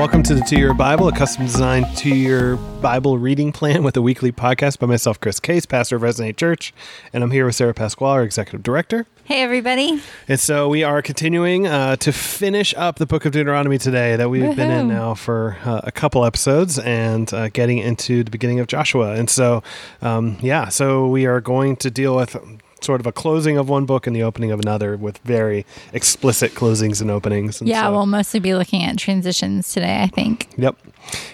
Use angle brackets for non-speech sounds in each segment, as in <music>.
welcome to the Two Year Bible, a custom designed two year Bible reading plan with a weekly podcast by myself, Chris Case, pastor of Resonate Church. And I'm here with Sarah Pasquale, our executive director. Hey, everybody. And so we are continuing uh, to finish up the book of Deuteronomy today that we've been in now for uh, a couple episodes and uh, getting into the beginning of Joshua. And so, um, yeah, so we are going to deal with sort of a closing of one book and the opening of another with very explicit closings and openings. And Yeah, so- we'll mostly be looking at transitions today, I think. Yep.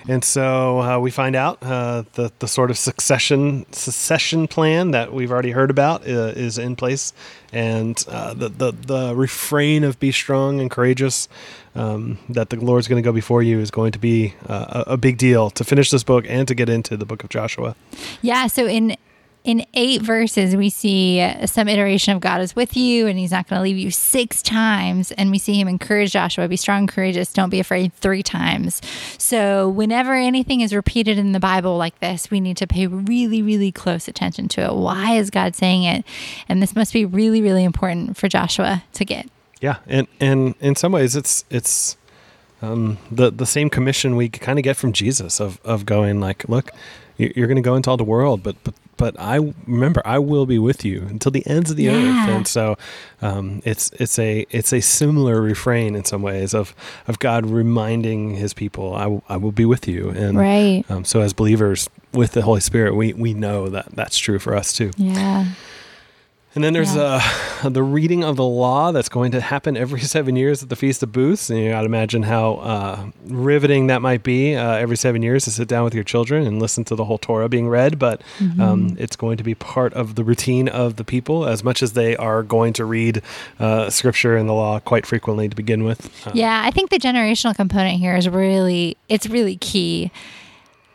And so uh, we find out uh, the the sort of succession succession plan that we've already heard about uh, is in place, and uh, the, the the refrain of "be strong and courageous." Um, that the Lord's going to go before you is going to be uh, a, a big deal to finish this book and to get into the book of Joshua. Yeah, so in in eight verses, we see some iteration of God is with you and he's not going to leave you six times. And we see him encourage Joshua, be strong courageous, don't be afraid three times. So, whenever anything is repeated in the Bible like this, we need to pay really, really close attention to it. Why is God saying it? And this must be really, really important for Joshua to get. Yeah, and and in some ways, it's it's um, the the same commission we kind of get from Jesus of of going like, look, you- you're going to go into all the world, but but but I remember I will be with you until the ends of the earth, and so um, it's it's a it's a similar refrain in some ways of of God reminding His people, I will, I will be with you, and Right. um, so as believers with the Holy Spirit, we we know that that's true for us too. Yeah. And then there's Yeah. uh, <laughs> the reading of the law that's going to happen every <laughs> seven years at the Feast of Booths. And you got to imagine how uh, riveting that might be uh, every seven years to sit down with your children and listen to the whole Torah being read. But um, it's going to be part of the routine of the people as much as they are going to read uh, scripture and the law quite frequently to begin with. Uh, Yeah, I think the generational component here is really it's really key.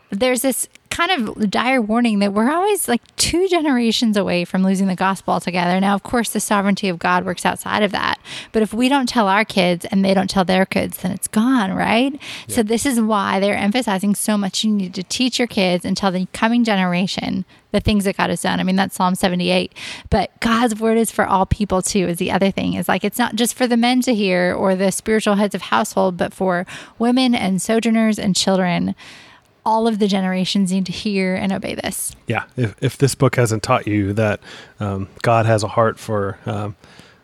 There's this kind of dire warning that we're always like two generations away from losing the gospel altogether. Now, of course, the sovereignty of God works outside of that. But if we don't tell our kids and they don't tell their kids, then it's gone, right? So this is why they're emphasizing so much you need to teach your kids and tell the coming generation the things that God has done. I mean, that's Psalm 78. But God's word is for all people too, is the other thing. Is like it's not just for the men to hear or the spiritual heads of household, but for women and sojourners and children. All of the generations need to hear and obey this. yeah if, if this book hasn't taught you that um, god has a heart for um,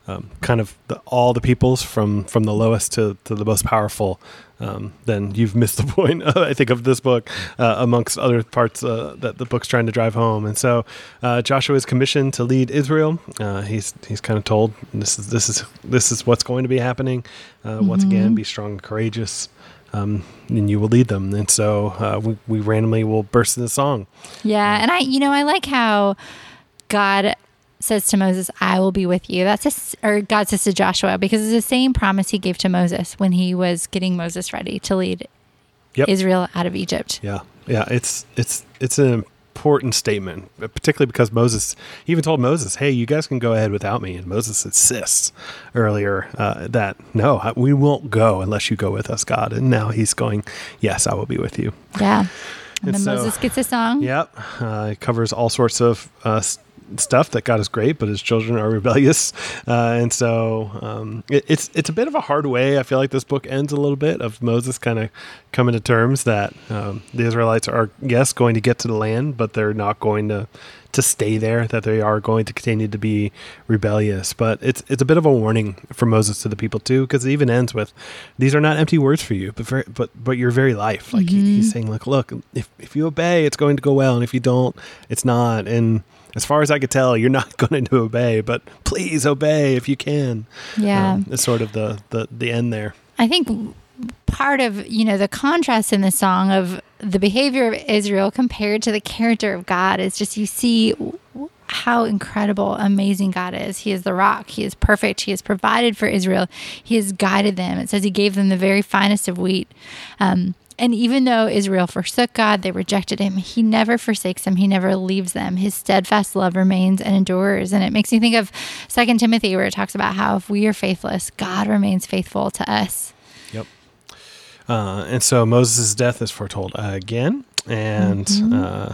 um, kind of the, all the peoples from from the lowest to, to the most powerful um, then you've missed the <laughs> point i think of this book uh, amongst other parts uh, that the book's trying to drive home. And so uh, joshua is commissioned to lead israel. Uh, he's he's kind of told this is this is this is what's going to be happening. Uh, once again be strong and courageous um, and you will lead them and so uh, we, we randomly will burst into song Yeah, and I, you know, I like how God says to Moses, "I will be with you." That's a, or God says to Joshua because it's the same promise He gave to Moses when He was getting Moses ready to lead Yep. Israel out of Egypt. Yeah, yeah, it's it's it's an important statement, particularly because Moses he even told Moses, "Hey, you guys can go ahead without me," and Moses insists earlier uh, that no, we won't go unless you go with us, God. And now he's going, "Yes, I will be with you." Yeah, and And then so- Moses gets a song. Yep, uh, it covers all sorts of uh, stuff that God is great, but his children are <laughs> rebellious, uh, and so um, it, it's it's a bit of a hard way. I feel like this book ends a little bit of Moses kind of coming to terms that um, the Israelites are yes going to get to the land, but they're not going to to stay there. That they are going to continue to be rebellious. But it's it's a bit of a warning for Moses to the people too, because it even ends with these are not empty words for you, but very, but but your very life. Like he, he's saying, like, look, if if you obey, it's going to go well, and if you don't, it's not. And as far as I could tell, you're not <laughs> going to obey, but please obey if you can. Yeah. um, it's sort of the the the end there. I think part of you know the contrast in the song of the behavior of Israel compared to the character of God is just you see how incredible, amazing God is. He is the rock. He is perfect. He has provided for Israel. He has guided them. It says He gave them the very finest of wheat. Um, and even though Israel forsook God, they rejected Him. He never forsakes them. He never leaves them. His steadfast love remains and endures. And it makes me think of Second Timothy, where it talks about how if we are faithless, God remains faithful to us. Yep. Uh, and so Moses' death is foretold again, and Mm-hmm. uh,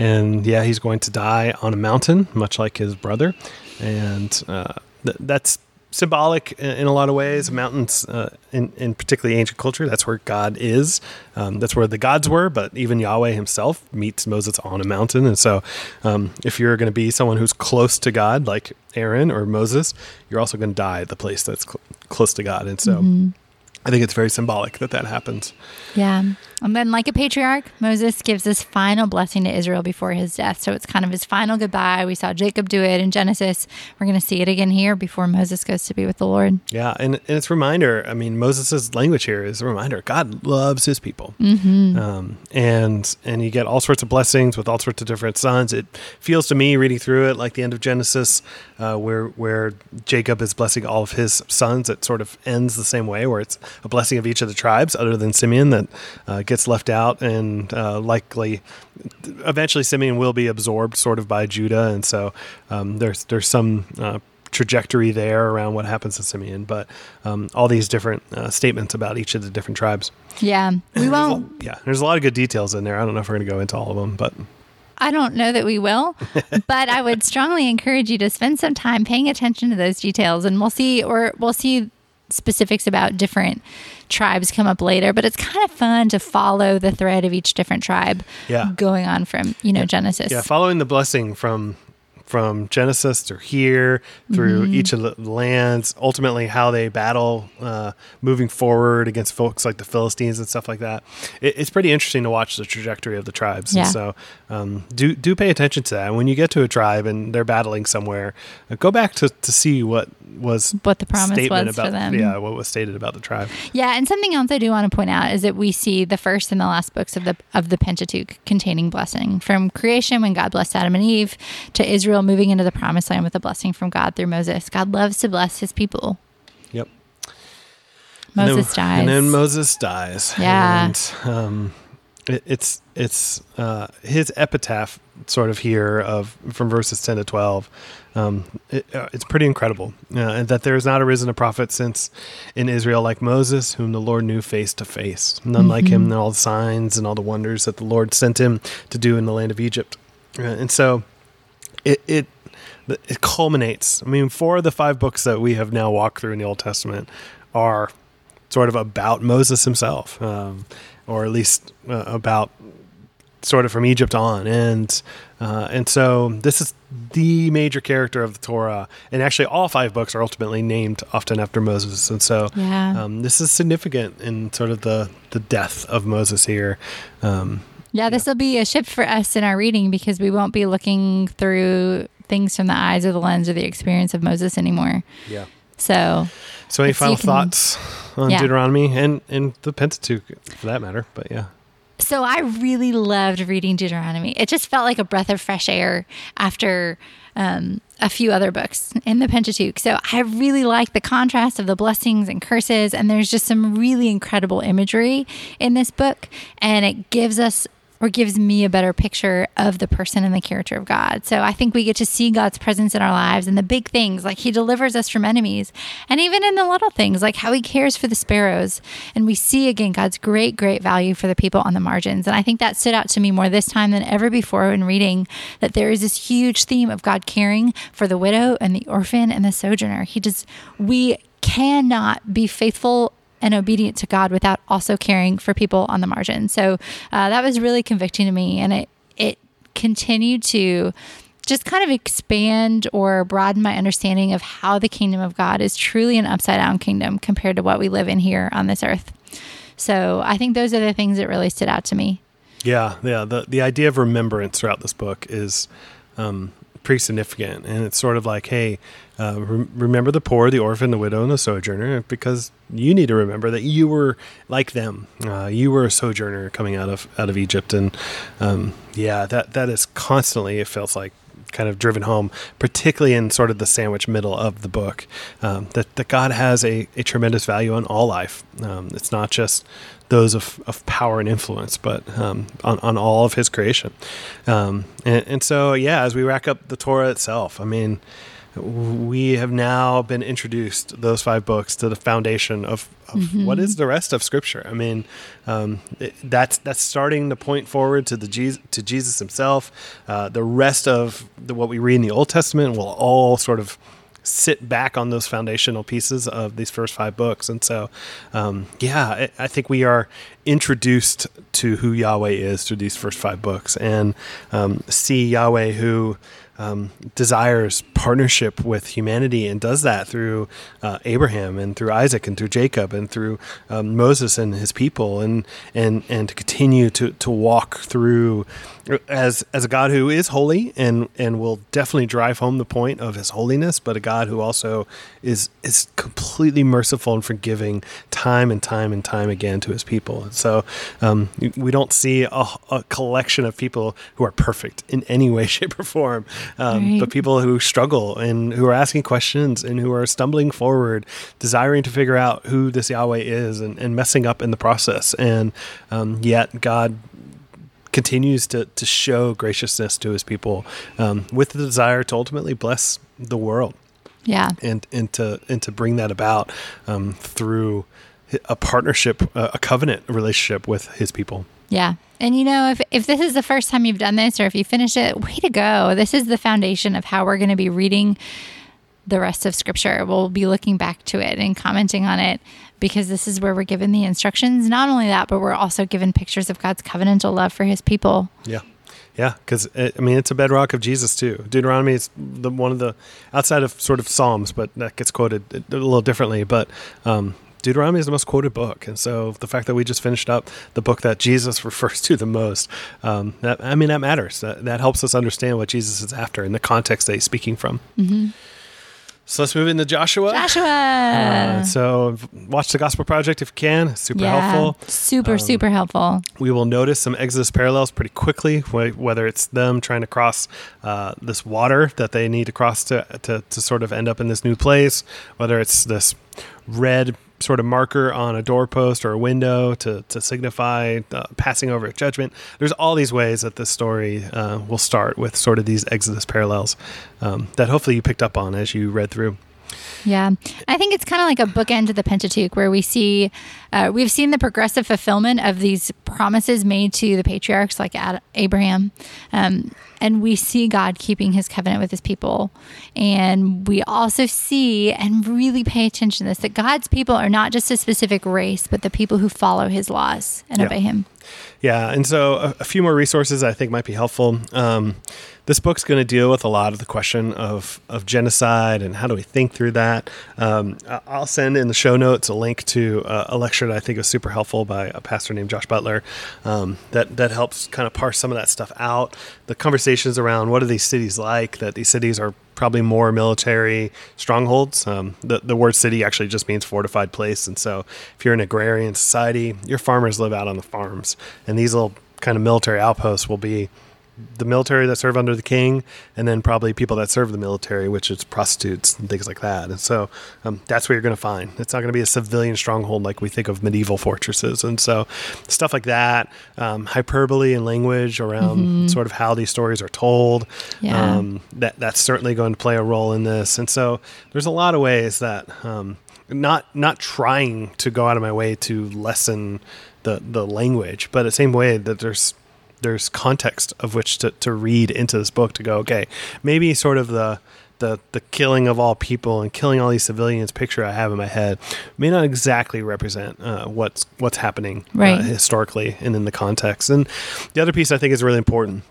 and yeah, he's going to die on a mountain, much like his brother, and uh, th- that's symbolic in, a lot of ways. Mountains, uh, in, in particularly ancient culture, that's where God is. Um, that's where the gods were, but even Yahweh himself meets Moses on a mountain. And so, um, if you're going to be someone who's close to God, like Aaron or Moses, you're also going to die at the place that's cl- close to God. And so, Mm-hmm. I think it's very symbolic that that happens. Yeah. And then, like a patriarch, Moses gives his final blessing to Israel before his death. So it's kind of his final goodbye. We saw Jacob do it in Genesis. We're going to see it again here before Moses goes to be with the Lord. Yeah, and, and it's a reminder. I mean, Moses' language here is a reminder. God loves His people, Mm-hmm. um, and and you get all sorts of blessings with all sorts of different sons. It feels to me, reading through it, like the end of Genesis, uh, where where Jacob is blessing all of his sons. It sort of ends the same way, where it's a blessing of each of the tribes, other than Simeon, that uh, gets left out, and uh, likely eventually Simeon will be absorbed sort of by Judah, and so um, there's there's some uh, trajectory there around what happens to Simeon, but um, all these different uh, statements about each of the different tribes. Yeah. We won't. Yeah, there's a lot of good details in there. I don't know if we're going to go into all of them, but I don't know that we will, <laughs> but I would strongly encourage you to spend some time paying attention to those details, and we'll see, or we'll see specifics about different tribes come up later. But it's kind of fun to follow the thread of each different tribe, Yeah. going on from you know Genesis. yeah, following the blessing from from Genesis through here, through Mm-hmm. each of the lands, ultimately how they battle uh, moving forward against folks like the Philistines and stuff like that. It, it's pretty interesting to watch the trajectory of the tribes. Yeah. And so um, do do pay attention to that. When you get to a tribe and they're battling somewhere, uh, go back to, to see what was What the promise was about for them. yeah what was stated about the tribe. Yeah, and something else I do want to point out is that we see the first and the last books of the of the Pentateuch containing blessing from creation when God blessed Adam and Eve to Israel moving into the promised land with a blessing from God through Moses. God loves to bless his people. Yep. And then- Moses dies. and then Moses dies. Yeah. and um, it, it's it's uh, his epitaph sort of here of from verses ten to twelve. Um, it, uh, it's pretty incredible uh, and that there has not arisen a prophet since in Israel like Moses, whom the Lord knew face to face. None like him, and all the signs and all the wonders that the Lord sent him to do in the land of Egypt. Uh, and so, it it it culminates. I mean, four of the five books that we have now walked through in the Old Testament are sort of about Moses himself, um, or at least uh, about sort of from Egypt on, and uh, and so this is the major character of the Torah, and actually all five books are ultimately named often after Moses, and so Yeah. um, this is significant in sort of the the death of Moses here. Um, Yeah, this will be a shift for us in our reading because we won't be looking through things from the eyes or the lens or the experience of Moses anymore. yeah. So, So, any final can- thoughts on Yeah. Deuteronomy and and the Pentateuch for that matter? But yeah. so I really loved reading Deuteronomy. It just felt like a breath of fresh air after um, a few other books in the Pentateuch. So I really like the contrast of the blessings and curses, and there's just some really incredible imagery in this book, and it gives us or gives me a better picture of the person and the character of God. So I think we get to see God's presence in our lives and the big things, like He delivers us from enemies, and even in the little things, like how He cares for the sparrows. And we see again God's great, great value for the people on the margins. And I think that stood out to me more this time than ever before in reading that there is this huge theme of God caring for the widow and the orphan and the sojourner. He just, we cannot be faithful and obedient to God without also caring for people on the margin. So uh, that was really convicting to me, and it it continued to just kind of expand or broaden my understanding of how the kingdom of God is truly an upside down kingdom compared to what we live in here on this earth. So I think those are the things that really stood out to me. Yeah, yeah. The the idea of remembrance throughout this book is um, pretty significant, and it's sort of like, hey, uh, rem- remember the poor, the orphan, the widow, and the sojourner, because you need to remember that you were like them. Uh, you were a sojourner coming out of out of Egypt, and um, yeah, that that is constantly. It feels like kind of driven home, particularly in sort of the sandwich middle of the book, um, that, that God has a, a tremendous value on all life. Um, it's not just those of, of power and influence, but um, on, on all of his creation. Um, and, and so, yeah, as we rack up the Torah itself, I mean, we have now been introduced those five books to the foundation of, of what is the rest of Scripture. I mean, um, it- that's that's starting to point forward to the Jesus, to Jesus Himself. Uh, the rest of the, what we read in the Old Testament will all sort of sit back on those foundational pieces of these first five books. And so, um, yeah, I, I, think we are introduced to who Yahweh is through these first five books and um, see Yahweh who um, desires partnership with humanity and does that through uh, Abraham and through Isaac and through Jacob and through um, Moses and his people and and and to continue to to walk through as as a God who is holy and and will definitely drive home the point of his holiness, but a God who also is is completely merciful and forgiving time and time and time again to his people. And so um, we don't see a, a, collection of people who are perfect in any way, <laughs> shape, or form, um, right. but people who struggle and who are asking questions and who are stumbling forward, desiring to figure out who this Yahweh is and, and messing up in the process. And um, yet God continues to, to show graciousness to his people um, with the desire to ultimately bless the world. Yeah. And, and to, and to bring that about um, through a partnership, a covenant relationship with his people. Yeah. And you know, if, if this is the first time you've done this or if you finish it, way to go. This is the foundation of how we're going to be reading the rest of scripture. We'll be looking back to it and commenting on it because this is where we're given the instructions. Not only that, but we're also given pictures of God's covenantal love for his people. Yeah. Yeah, because I mean it's a bedrock of Jesus too. Deuteronomy is the one of the outside of sort of Psalms, but that gets quoted a little differently. But um, Deuteronomy is the most quoted book, and so the fact that we just finished up the book that Jesus <laughs> refers to the most, um, that, I mean that matters. That, that helps us understand what Jesus is after in the context that he's speaking from. Mm-hmm. So let's move into Joshua. Joshua. Uh, so watch the Gospel Project if you can. Super yeah, helpful. Super, um, super helpful. We will notice some Exodus parallels pretty quickly, whether it's them trying to cross uh, this water that they need to cross to, to, to sort of end up in this new place, whether it's this red sort of marker on a doorpost or a window to, to signify uh, passing over judgment. There's all these ways that this story uh, will start with sort of these Exodus parallels um, that hopefully you picked up on as you read through. Yeah, I think it's kind of like a bookend to the Pentateuch, where we see uh, we've seen the progressive fulfillment of these promises made to the patriarchs, like Ad- Abraham, um, and we see God keeping His covenant with His people, and we also see and really pay attention to this that God's people are not just a specific race, but the people who follow His laws and yeah. obey Him. Yeah, and so a, a, few more resources I think might be helpful. Um, this book's going to deal with a lot of the question of, of genocide and how do we think through that. Um, I'll send in the show notes a link to a lecture that I think is super helpful by a pastor named Josh Butler um, that, that helps kind of parse some of that stuff out. The conversations around what are these cities like, that these cities are probably more military strongholds. Um, the, the word city actually just means fortified place. And so if you're an agrarian society, your farmers live out on the farms. And these little kind of military outposts will be the military that serve under the king, and then probably people that serve the military, which is prostitutes and things like that. And so um, that's what you're going to find. It's not going to be a civilian stronghold like we think of medieval fortresses. And so stuff like that, um, hyperbole and language around mm-hmm. sort of how these stories are told, yeah. um, that that's certainly going to play a role in this. And so there's a lot of ways that um, not not trying to go out of my way to lessen the the language, but the same way that there's there's context of which to, to read into this book to go okay maybe sort of the the the killing of all people and killing all these civilians picture I have in my head may not exactly represent uh, what's what's happening uh, right. uh, historically and in the context. And the other piece I think is really important.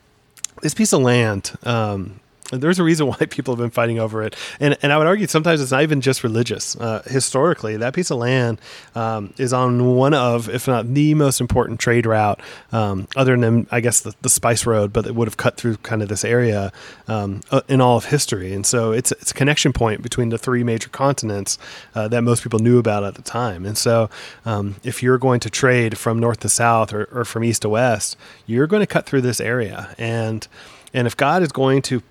This piece of land um, there's a reason why <laughs> people have been fighting over it, and and I would argue sometimes it's not even just religious. Uh, historically, that piece of land um, is on one of, if not the most important trade route, um, other than I guess the, the, Spice Road, but it would have cut through kind of this area um, uh, in all of history, and so it's it's a connection point between the three major continents uh, that most people knew about at the time. And so, um, if you're going to trade from north to south or, or from east to west, you're going to cut through this area, and and if God is going to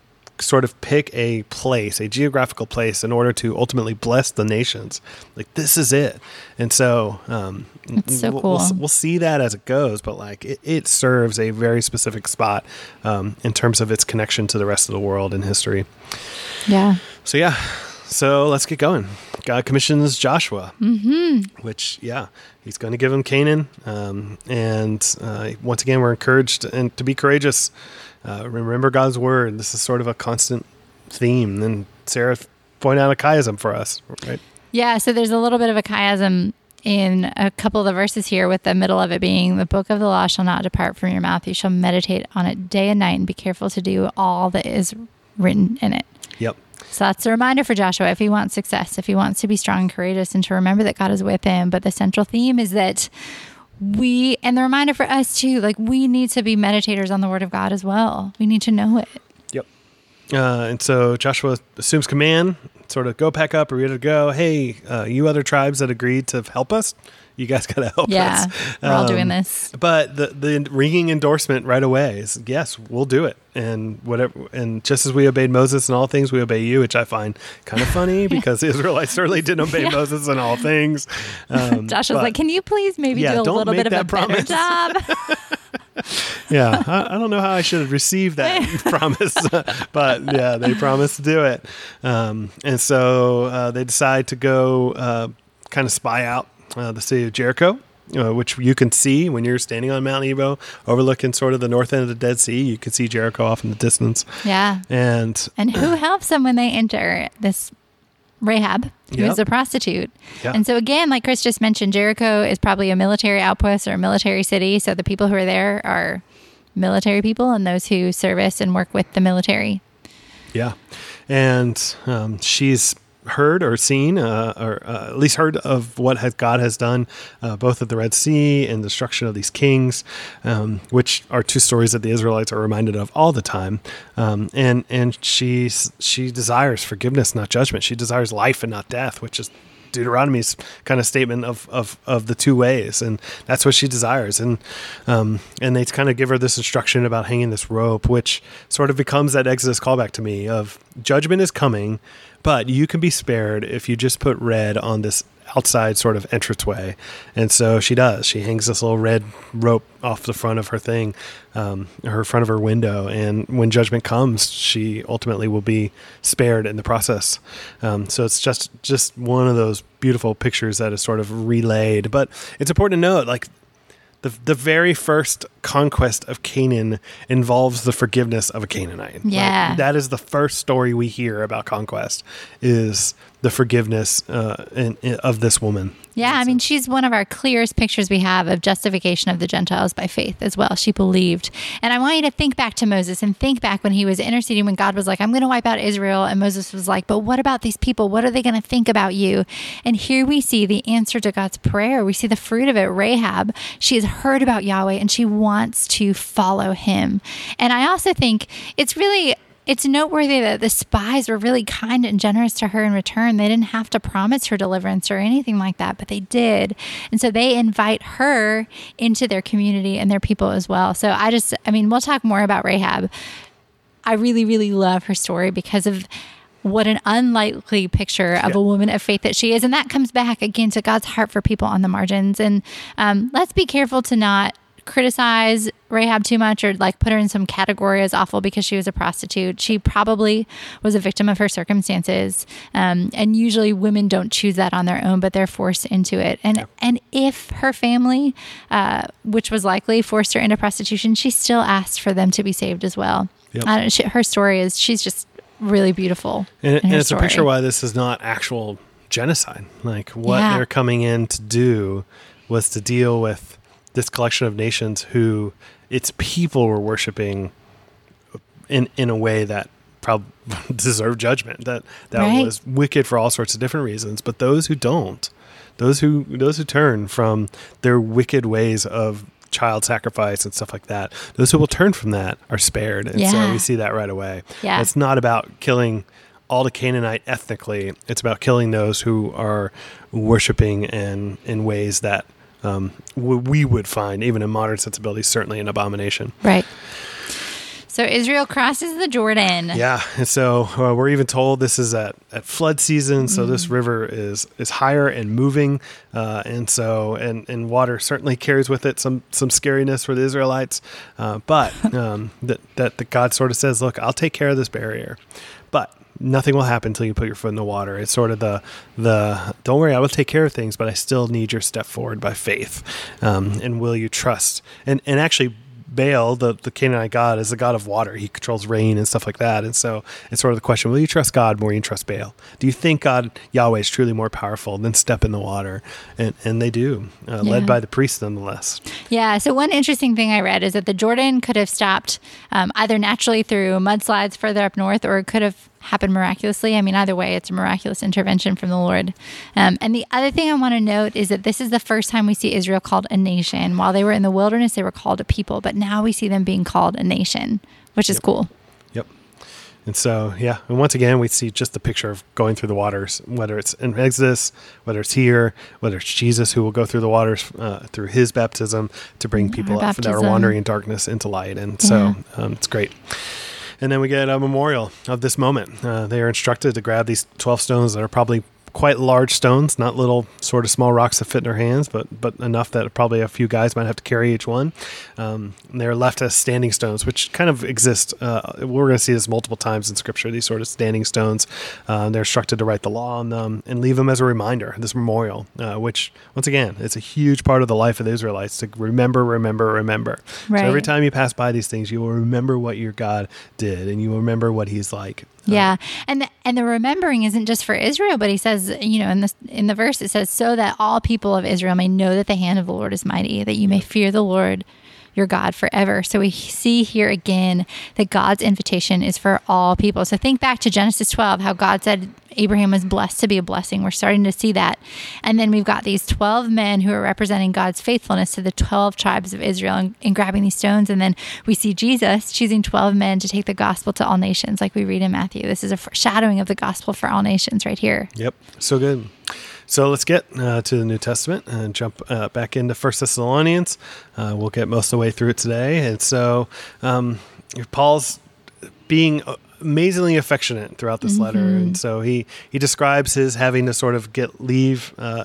sort of pick a place, a geographical place, in order to ultimately bless the nations. Like this is it, and so um, it's so we'll, cool. We'll, we'll, see that as it goes, but like it, it serves a very specific spot um, in terms of its connection to the rest of the world in history. Yeah. So yeah. So let's get going. God commissions Joshua, mm-hmm. which yeah, he's going to give him Canaan, um, and uh, once again we're encouraged and to be courageous. Uh, remember God's word. This is sort of a constant theme. And Sarah point out a chiasm for us, right? Yeah, so there's a little bit of a chiasm in a couple of the verses here, with the middle of it being the book of the law shall not depart from your mouth. You shall meditate on it day and night and be careful to do all that is written in it. Yep. So that's a reminder for Joshua if he wants success, if he wants to be strong and courageous, and to remember that God is with him. But the central theme is that we, and the reminder for us too, like we need to be meditators on the word of God as well. We need to know it. Yep. Uh, and so Joshua assumes command, sort of go pack up, are ready to go. Hey, uh, you other tribes that agreed to help us, you guys <laughs> got to help Yeah, us. we're all Um, doing this. But the the ringing endorsement right away is yes, we'll do it. And whatever and just as we obeyed Moses in all things, we obey you, which I find kind of <laughs> funny because the Israelites certainly didn't obey Yeah. Moses in all things. Um, <laughs> Josh was like, "Can you please maybe Yeah, do a little bit of a promise." better job?" yeah, I, I don't know how I should have received that promise, but yeah, they promised to do it. Um, and so uh, they decide to go uh, kind of spy out uh, the city of Jericho. Uh, which you can see when you're standing on Mount Nebo, overlooking sort of the north end of the Dead Sea. You can see Jericho off in the distance, yeah. and And who <clears throat> helps them when they enter this Rahab, who's Yep. a prostitute? Yeah. And so again, like Chris just mentioned, Jericho is probably a military outpost or a military city. So the people who are there are military people and those who service and work with the military. Yeah, and um, she's heard or seen, uh, or uh, at least heard of what has, God has done, uh, both at the Red Sea and the destruction of these kings, um, which are two stories that the Israelites are reminded of all the time. Um, and and she's she desires forgiveness, not judgment. She desires life and not death, which is Deuteronomy's kind of statement of, of, of the two ways, and that's what she desires. And um, and they kind of give her this instruction about hanging this rope, which sort of becomes that Exodus callback to me of judgment is coming, but you can be spared if you just put red on this outside sort of entranceway. And so she does. She hangs this little red rope off the front of her thing, um, her front of her window. And when judgment comes, she ultimately will be spared in the process. Um, so it's just just one of those beautiful pictures that is sort of relayed. But it's important to note, like the the very first conquest of Canaan involves the forgiveness of a Canaanite. Yeah. that is the first story we hear about conquest is the forgiveness uh, in, in- of this woman. Yeah, I mean, she's one of our clearest pictures we have of justification of the Gentiles by faith as well. She believed. And I want you to think back to Moses and think back when he was interceding when God was like, I'm going to wipe out Israel. And Moses was like, But what about these people? What are they going to think about you? And here we see the answer to God's prayer. We see the fruit of it. Rahab, she has heard about Yahweh and she wants to follow him. And I also think it's really it's noteworthy that the spies were really kind and generous to her in return. They didn't have to promise her deliverance or anything like that, but they did. And so they invite her into their community and their people as well. So I just, I mean, we'll talk more about Rahab. I really, really love her story because of what an unlikely picture of Yeah. a woman of faith that she is. And that comes back again to God's heart for people on the margins. And um, let's be careful to not criticize Rahab too much or like put her in some category as awful because she was a prostitute. She probably was a victim of her circumstances. Um, and usually women don't choose that on their own, but they're forced into it. And and if her family, uh, which was likely, forced her into prostitution, she still asked for them to be saved as well. Yep. I don't, she, her story is she's just really beautiful. And, and it's a picture why this is not actual genocide. Like what Yeah. they're coming in to do was to deal with this collection of nations who its people were worshiping in in a way that probably <laughs> deserved judgment. That that Right. was wicked for all sorts of different reasons. But those who don't, those who those who turn from their wicked ways of child sacrifice and stuff like that, those who will turn from that are spared. And so we see that right away. Yeah. It's not about killing all the Canaanite ethnically. It's about killing those who are worshiping in in ways that um, we would find, even in modern sensibilities, certainly an abomination. Right. So Israel crosses the Jordan. Yeah, and so uh, we're even told this is at, at flood season, so this river is is higher and moving, uh, and so and and water certainly carries with it some some scariness for the Israelites, uh, but <laughs> um, that that the God sort of says, look, I'll take care of this barrier, nothing will happen until you put your foot in the water. It's sort of the the don't worry, I will take care of things, but I still need your step forward by faith, um, and will you trust and and actually Baal, the, the Canaanite god, is a god of water. He controls rain and stuff like that. And so it's sort of the question: Will you trust God more than you trust Baal? Do you think God Yahweh is truly more powerful than step in the water? And and they do, uh, yeah. led by the priests nonetheless. Yeah. So one interesting thing I read is that the Jordan could have stopped um, either naturally through mudslides further up north, or it could have happen miraculously. I mean, either way, it's a miraculous intervention from the Lord. Um, and the other thing I want to note is that this is the first time we see Israel called a nation. While they were in the wilderness, they were called a people, but now we see them being called a nation, which is yep. cool. Yep. And so, yeah, and once again, we see just the picture of going through the waters, whether it's in Exodus, whether it's here, whether it's Jesus who will go through the waters uh, through his baptism to bring people that are wandering in darkness into light. And so yeah. um, it's great. And then we get a memorial of this moment. Uh, they are instructed to grab these 12 stones that are probably quite large stones, not little sort of small rocks that fit in their hands, but but enough that probably a few guys might have to carry each one. Um, they're left as standing stones, which kind of exist. Uh, we're going to see this multiple times in Scripture. These sort of standing stones. Uh, they're instructed to write the law on them and leave them as a reminder. This memorial, uh, which once again, it's a huge part of the life of the Israelites to remember, remember, remember. Right. So every time you pass by these things, you will remember what your God did, and you will remember what He's like. Oh. Yeah, and the, and the remembering isn't just for Israel, but he says, you know, in the in the verse it says, so that all people of Israel may know that the hand of the Lord is mighty, that you may fear the Lord your God forever. So we see here again that God's invitation is for all people. So think back to Genesis 12, how God said Abraham was blessed to be a blessing. We're starting to see that. And then we've got these 12 men who are representing God's faithfulness to the 12 tribes of Israel and, and grabbing these stones. And then we see Jesus choosing 12 men to take the gospel to all nations, like we read in Matthew. This is a foreshadowing of the gospel for all nations right here. Yep. So good. So let's get uh, to the New Testament and jump uh, back into First Thessalonians. Uh, we'll get most of the way through it today. And so um, Paul's being amazingly affectionate throughout this mm-hmm. letter, and so he he describes his having to sort of get leave uh,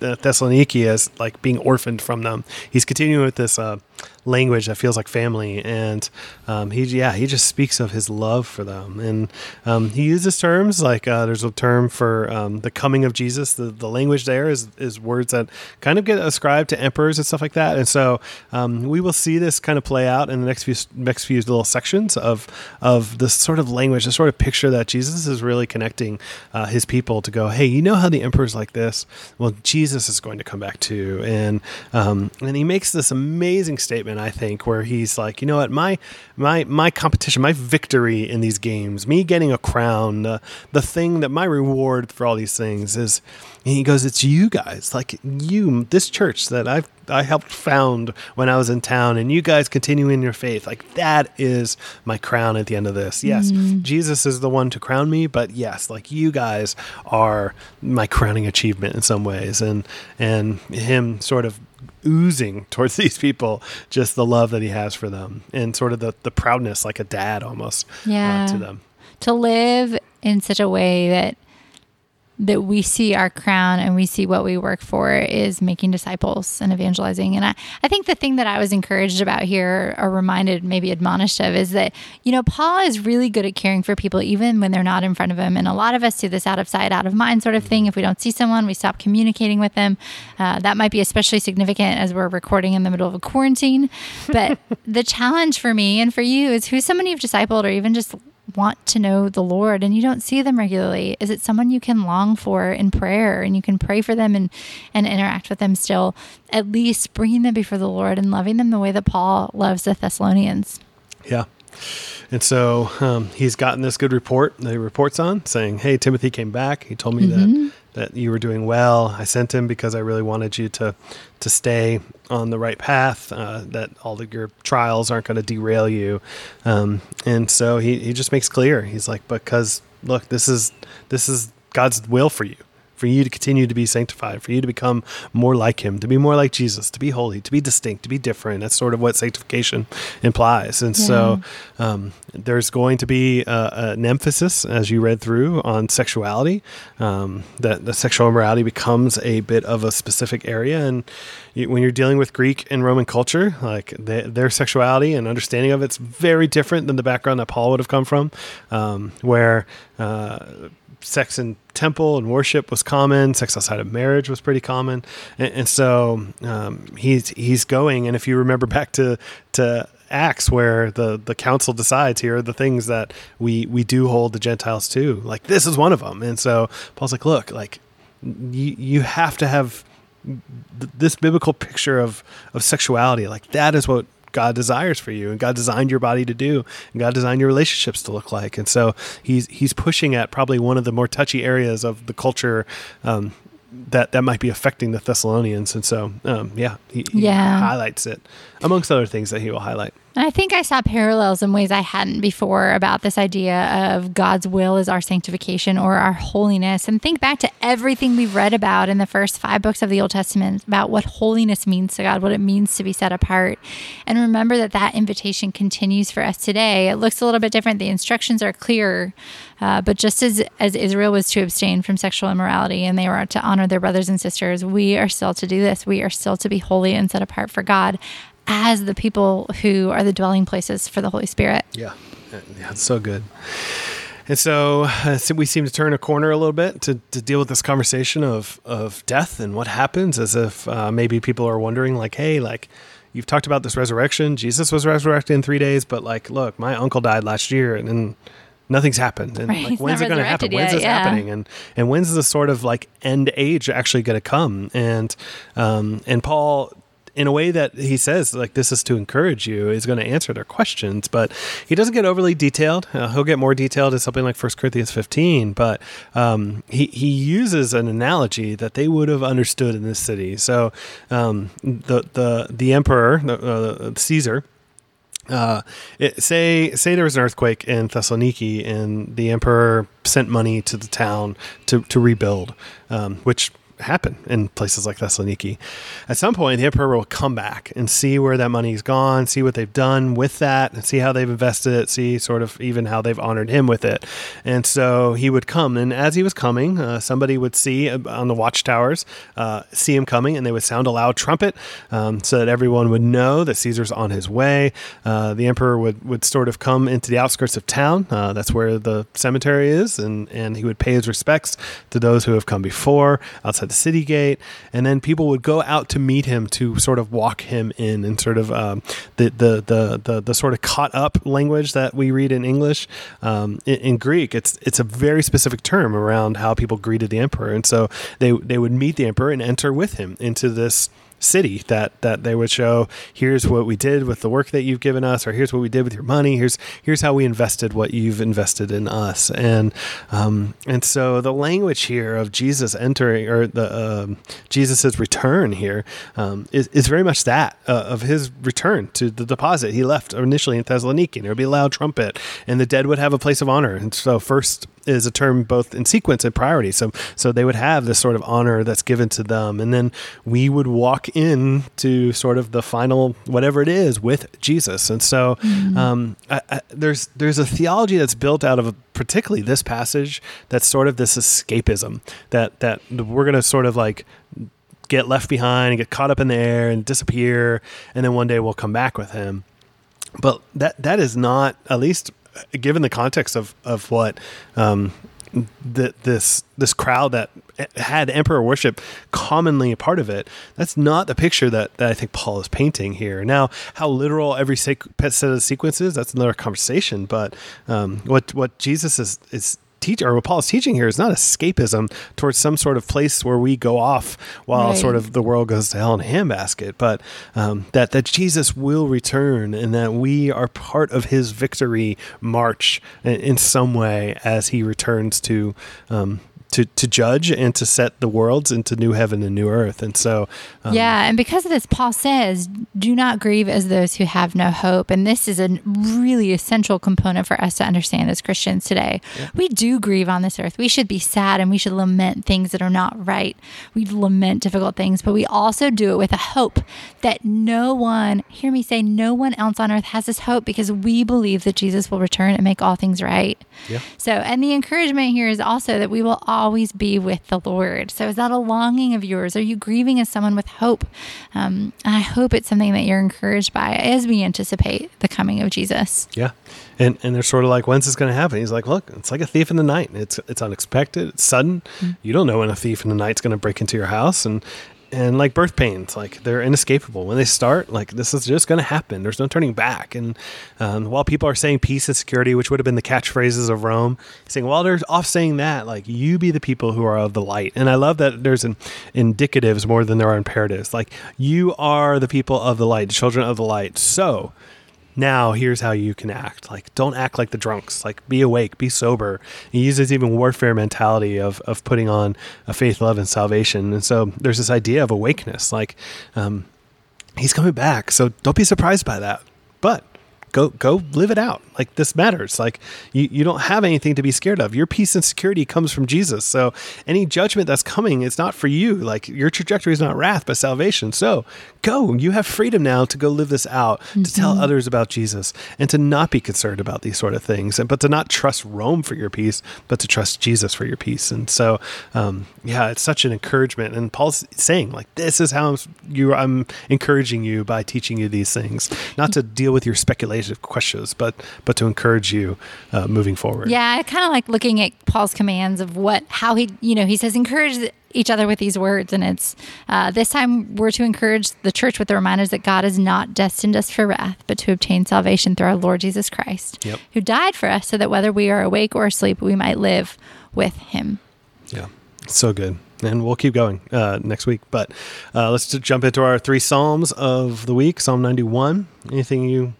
Thessaloniki as like being orphaned from them. He's continuing with this uh, language that feels like family. And um, he, yeah, he just speaks of his love for them. And um, he uses terms like uh, there's a term for um, the coming of Jesus. The, the language there is, is words that kind of get ascribed to emperors and stuff like that. And so um, we will see this kind of play out in the next few next few little sections of of this sort of language, this sort of picture that Jesus is really connecting uh, his people to go, hey, you know how the emperor's like this? Well, Jesus is going to come back too. And um, and he makes this amazing statement statement, I think, where he's like, you know what, my my my competition, my victory in these games, me getting a crown, the the thing that my reward for all these things is he goes, It's you guys, like you, this church that I've I helped found when I was in town, and you guys continuing your faith. Like that is my crown at the end of this. Yes, mm. Jesus is the one to crown me, but yes, like you guys are my crowning achievement in some ways, and and him sort of oozing towards <laughs> these people just the love that he has for them and sort of the, the proudness like a dad almost yeah. Uh, to them to live in such a way that that we see our crown and we see what we work for is making disciples and evangelizing. And I, I think the thing that I was encouraged about here or reminded, maybe admonished of, is that, you know, Paul is really good at caring for people even when they're not in front of him. And a lot of us do this out of sight, out of mind sort of thing. If we don't see someone, we stop communicating with them. Uh, that might be especially significant as we're recording in the middle of a quarantine. But <laughs> the challenge for me and for you is who's someone you've discipled or even just want to know the Lord and you don't see them regularly? Is it someone you can long for in prayer and you can pray for them and, and interact with them still, at least bringing them before the Lord and loving them the way that Paul loves the Thessalonians? Yeah. And so um, he's gotten this good report that he reports on saying, Hey, Timothy came back. He told me mm-hmm. that that you were doing well. I sent him because I really wanted you to to stay on the right path. Uh, that all of your trials aren't going to derail you. Um, and so he he just makes clear. He's like, because look, this is this is God's will for you for you to continue to be sanctified, for you to become more like Him, to be more like Jesus, to be holy, to be distinct, to be different. That's sort of what sanctification implies. And yeah. so um, there's going to be uh, an emphasis, as you read through, on sexuality, um, that the sexual immorality becomes a bit of a specific area. And you, when you're dealing with Greek and Roman culture, like they, their sexuality and understanding of it's very different than the background that Paul would have come from, um, where uh, sex and temple and worship was common. Sex outside of marriage was pretty common, and, and so um, he's he's going. And if you remember back to to Acts, where the the council decides here are the things that we we do hold the Gentiles to, like this is one of them. And so Paul's like, look, like you you have to have this biblical picture of of sexuality. Like that is what God desires for you and God designed your body to do and God designed your relationships to look like. And so he's he's pushing at probably one of the more touchy areas of the culture um, that that might be affecting the Thessalonians. And so um, yeah, he, he Yeah. highlights it amongst other things that he will highlight. I think I saw parallels in ways I hadn't before about this idea of God's will is our sanctification or our holiness. And think back to everything we've read about in the first five books of the Old Testament about what holiness means to God, what it means to be set apart. And remember that that invitation continues for us today. It looks a little bit different. The instructions are clearer. Uh, but just as, as Israel was to abstain from sexual immorality and they were to honor their brothers and sisters, we are still to do this. We are still to be holy and set apart for God as the people who are the dwelling places for the Holy Spirit. Yeah, yeah, it's so good. And so, uh, so we seem to turn a corner a little bit to, to deal with this conversation of of death and what happens, as if uh, maybe people are wondering, like, hey, like you've talked about this resurrection. Jesus was resurrected in three days, but like, look, my uncle died last year, and then nothing's happened. And Right, like, when's it going to happen? resurrected When's yet, this yeah. happening? And and when's the sort of like end age actually going to come? And um, and Paul in a way that he says like this is to encourage you is going to answer their questions but he doesn't get overly detailed. Uh, he'll get more detailed in something like 1 corinthians 15 but um, he, he uses an analogy that they would have understood in this city. So um, the, the, the emperor uh, caesar uh, it, say say there was an earthquake in Thessaloniki and the emperor sent money to the town to to rebuild, um, which happened in places like Thessaloniki. At some point, the emperor will come back and see where that money's gone, see what they've done with that, and see how they've invested it, see sort of even how they've honored him with it. And so he would come, and as he was coming, uh, somebody would see uh, on the watchtowers, uh, see him coming, and they would sound a loud trumpet um, so that everyone would know that Caesar's on his way. Uh, the emperor would, would sort of come into the outskirts of town. Uh, that's where the cemetery is, and, and he would pay his respects to those who have come before outside city gate. And then people would go out to meet him to sort of walk him in and sort of um, the, the, the, the, the sort of caught up language that we read in English. Um, in, in Greek, it's, it's a very specific term around how people greeted the emperor. And so they, they would meet the emperor and enter with him into this city that that they would show here's what we did with the work that you've given us or here's what we did with your money here's here's how we invested what you've invested in us. And um, and so the language here of Jesus entering or the um, Jesus's return here um, is, is very much that uh, of his return to the deposit he left initially in Thessaloniki. And there would be a loud trumpet and the dead would have a place of honor. And so first is a term both in sequence and priority. So so they would have this sort of honor that's given to them, and then we would walk in to sort of the final whatever it is with Jesus. And so um, I, I, there's there's a theology that's built out of particularly this passage that's sort of this escapism that that we're going to sort of like get left behind and get caught up in the air and disappear, and then one day we'll come back with him but that that is not at least given the context of of what um this this crowd that had emperor worship commonly a part of it that's not the picture that, that i think paul is painting here. Now how literal every set of sequences that's another conversation but um, what what jesus is is teach or what Paul is teaching here is not escapism towards some sort of place where we go off while Right. sort of the world goes to hell in a handbasket, but um, that that Jesus will return and that we are part of His victory march in, in some way as He returns to. Um, to, to judge and to set the worlds into new heaven and new earth. And so, um, yeah, and because of this, Paul says, "Do not grieve as those who have no hope." And this is a really essential component for us to understand as Christians today. We do grieve on this earth. We should be sad and we should lament things that are not right. We lament difficult things, but we also do it with a hope that no one, hear me say, no one else on earth has this hope because we believe that Jesus will return and make all things right. Yeah. So, and the encouragement here is also that we will always be with the Lord. So, is that a longing of yours? Are you grieving as someone with hope? Um, I hope it's something that you're encouraged by as we anticipate the coming of Jesus. Yeah, and and they're sort of like, when's this going to happen? He's like, look, it's like a thief in the night. It's it's unexpected. It's sudden. Mm-hmm. You don't know when a thief in the night's going to break into your house, and and like birth pains like they're inescapable. When they start like this is just going to happen. There's no turning back. And um, while people are saying peace and security which would have been the catchphrases of rome saying while they're off saying that like you be the people who are of the light. And i love that there's an indicatives more than there are imperatives. Like you are the people of the light children of the light. So now here's how you can act. Like don't act like the drunks. Like be awake be sober. He uses even warfare mentality of, of putting on a faith love and salvation. And so there's this idea of awakeness. Like um, he's coming back. So don't be surprised by that. But go go live it out. Like this matters. Like you, you don't have anything to be scared of. Your peace and security comes from jesus. So any judgment that's coming it's not for you. Like your trajectory is not wrath but salvation. So go. You have freedom now to go live this out mm-hmm. to tell others about jesus and to not be concerned about these sort of things and but to not trust rome for your peace but to trust jesus for your peace. And so um, yeah it's such an encouragement. And paul's saying like this is how you i'm encouraging you by teaching you these things. Not to deal with your speculation questions, but but to encourage you uh, moving forward. Yeah, I kind of like looking at Paul's commands of what how he you know he says encourage each other with these words, and it's uh, this time we're to encourage the church with the reminders that God has not destined us for wrath, but to obtain salvation through our Lord Jesus Christ, yep. who died for us, so that whether we are awake or asleep, we might live with Him. Yeah, so good and we'll keep going uh, next week. But uh, let's just jump into our three psalms of the week. Psalm ninety-one. Anything you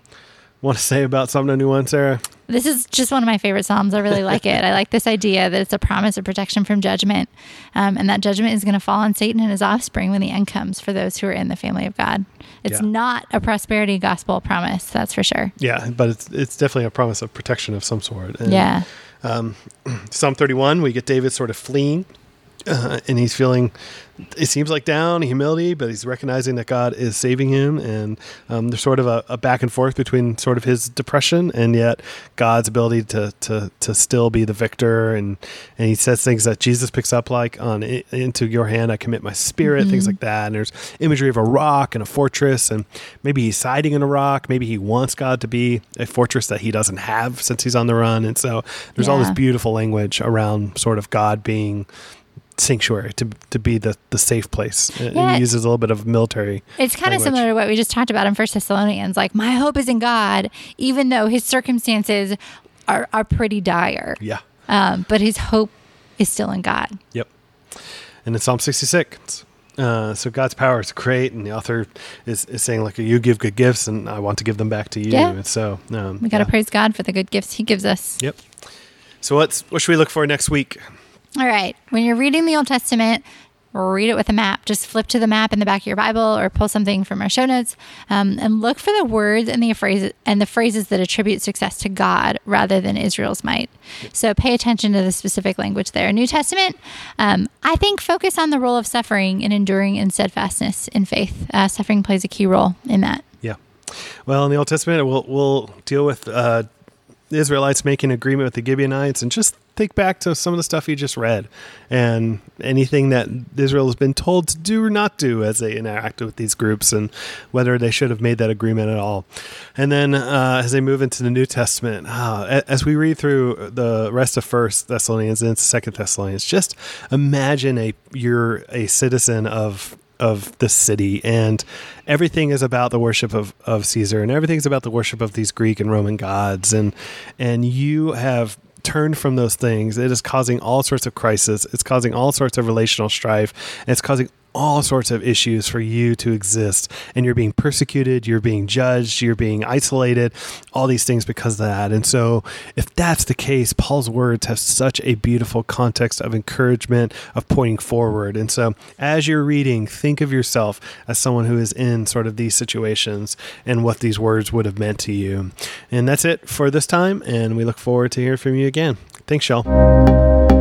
want to say about Psalm 91, Sarah? This is just one of my favorite Psalms. I really like it. I like this idea that it's a promise of protection from judgment, um, and that judgment is going to fall on Satan and his offspring when the end comes for those who are in the family of God. It's yeah. not a prosperity gospel promise, that's for sure. Yeah, but it's, it's definitely a promise of protection of some sort. And, yeah. Um, <clears throat> Psalm 31, we get David sort of fleeing uh, and he's feeling it seems like down humility but he's recognizing that god is saving him. And um, there's sort of a, a, back and forth between sort of his depression and yet god's ability to to to still be the victor. And and he says things that jesus picks up like on into your hand i commit my spirit mm-hmm. things like that. And there's imagery of a rock and a fortress. And maybe he's siding in a rock. Maybe he wants god to be a fortress that he doesn't have since he's on the run. And so there's yeah. all this beautiful language around sort of god being sanctuary to to be the the safe place. Yeah. It uses a little bit of military. It's kind language. of similar to what we just talked about in First Thessalonians. Like my hope is in God, even though his circumstances are are pretty dire. Yeah. Um, but his hope is still in God. Yep. And in Psalm sixty six. Uh, so God's power is great, and the author is, is saying like, "You give good gifts, and I want to give them back to you." Yeah. And so um, we got to yeah. praise God for the good gifts He gives us. Yep. So what's what should we look for next week? All right. When you're reading the Old Testament, read it with a map. Just flip to the map in the back of your Bible or pull something from our show notes um, and look for the words and the phrases and the phrases that attribute success to God rather than Israel's might. So pay attention to the specific language there. New Testament, um, I think focus on the role of suffering and enduring and steadfastness in faith. Uh, suffering plays a key role in that. Yeah. Well, in the Old Testament, we'll, we'll deal with uh, the Israelites making an agreement with the Gibeonites and just think back to some of the stuff you just read and anything that Israel has been told to do or not do as they interact with these groups and whether they should have made that agreement at all. And then uh, as they move into the New Testament, uh, as we read through the rest of First Thessalonians and Second Thessalonians, just imagine a you're a citizen of of the city and everything is about the worship of, of Caesar and everything's about the worship of these Greek and Roman gods and and you have turned from those things. It is causing all sorts of crisis. It's causing all sorts of relational strife. And it's causing all sorts of issues for you to exist. And you're being persecuted you're being judged you're being isolated all these things because of that. And so if that's the case paul's words have such a beautiful context of encouragement of pointing forward. And so as you're reading think of yourself as someone who is in sort of these situations and what these words would have meant to you. And that's it for this time and we look forward to hearing from you again. Thanks y'all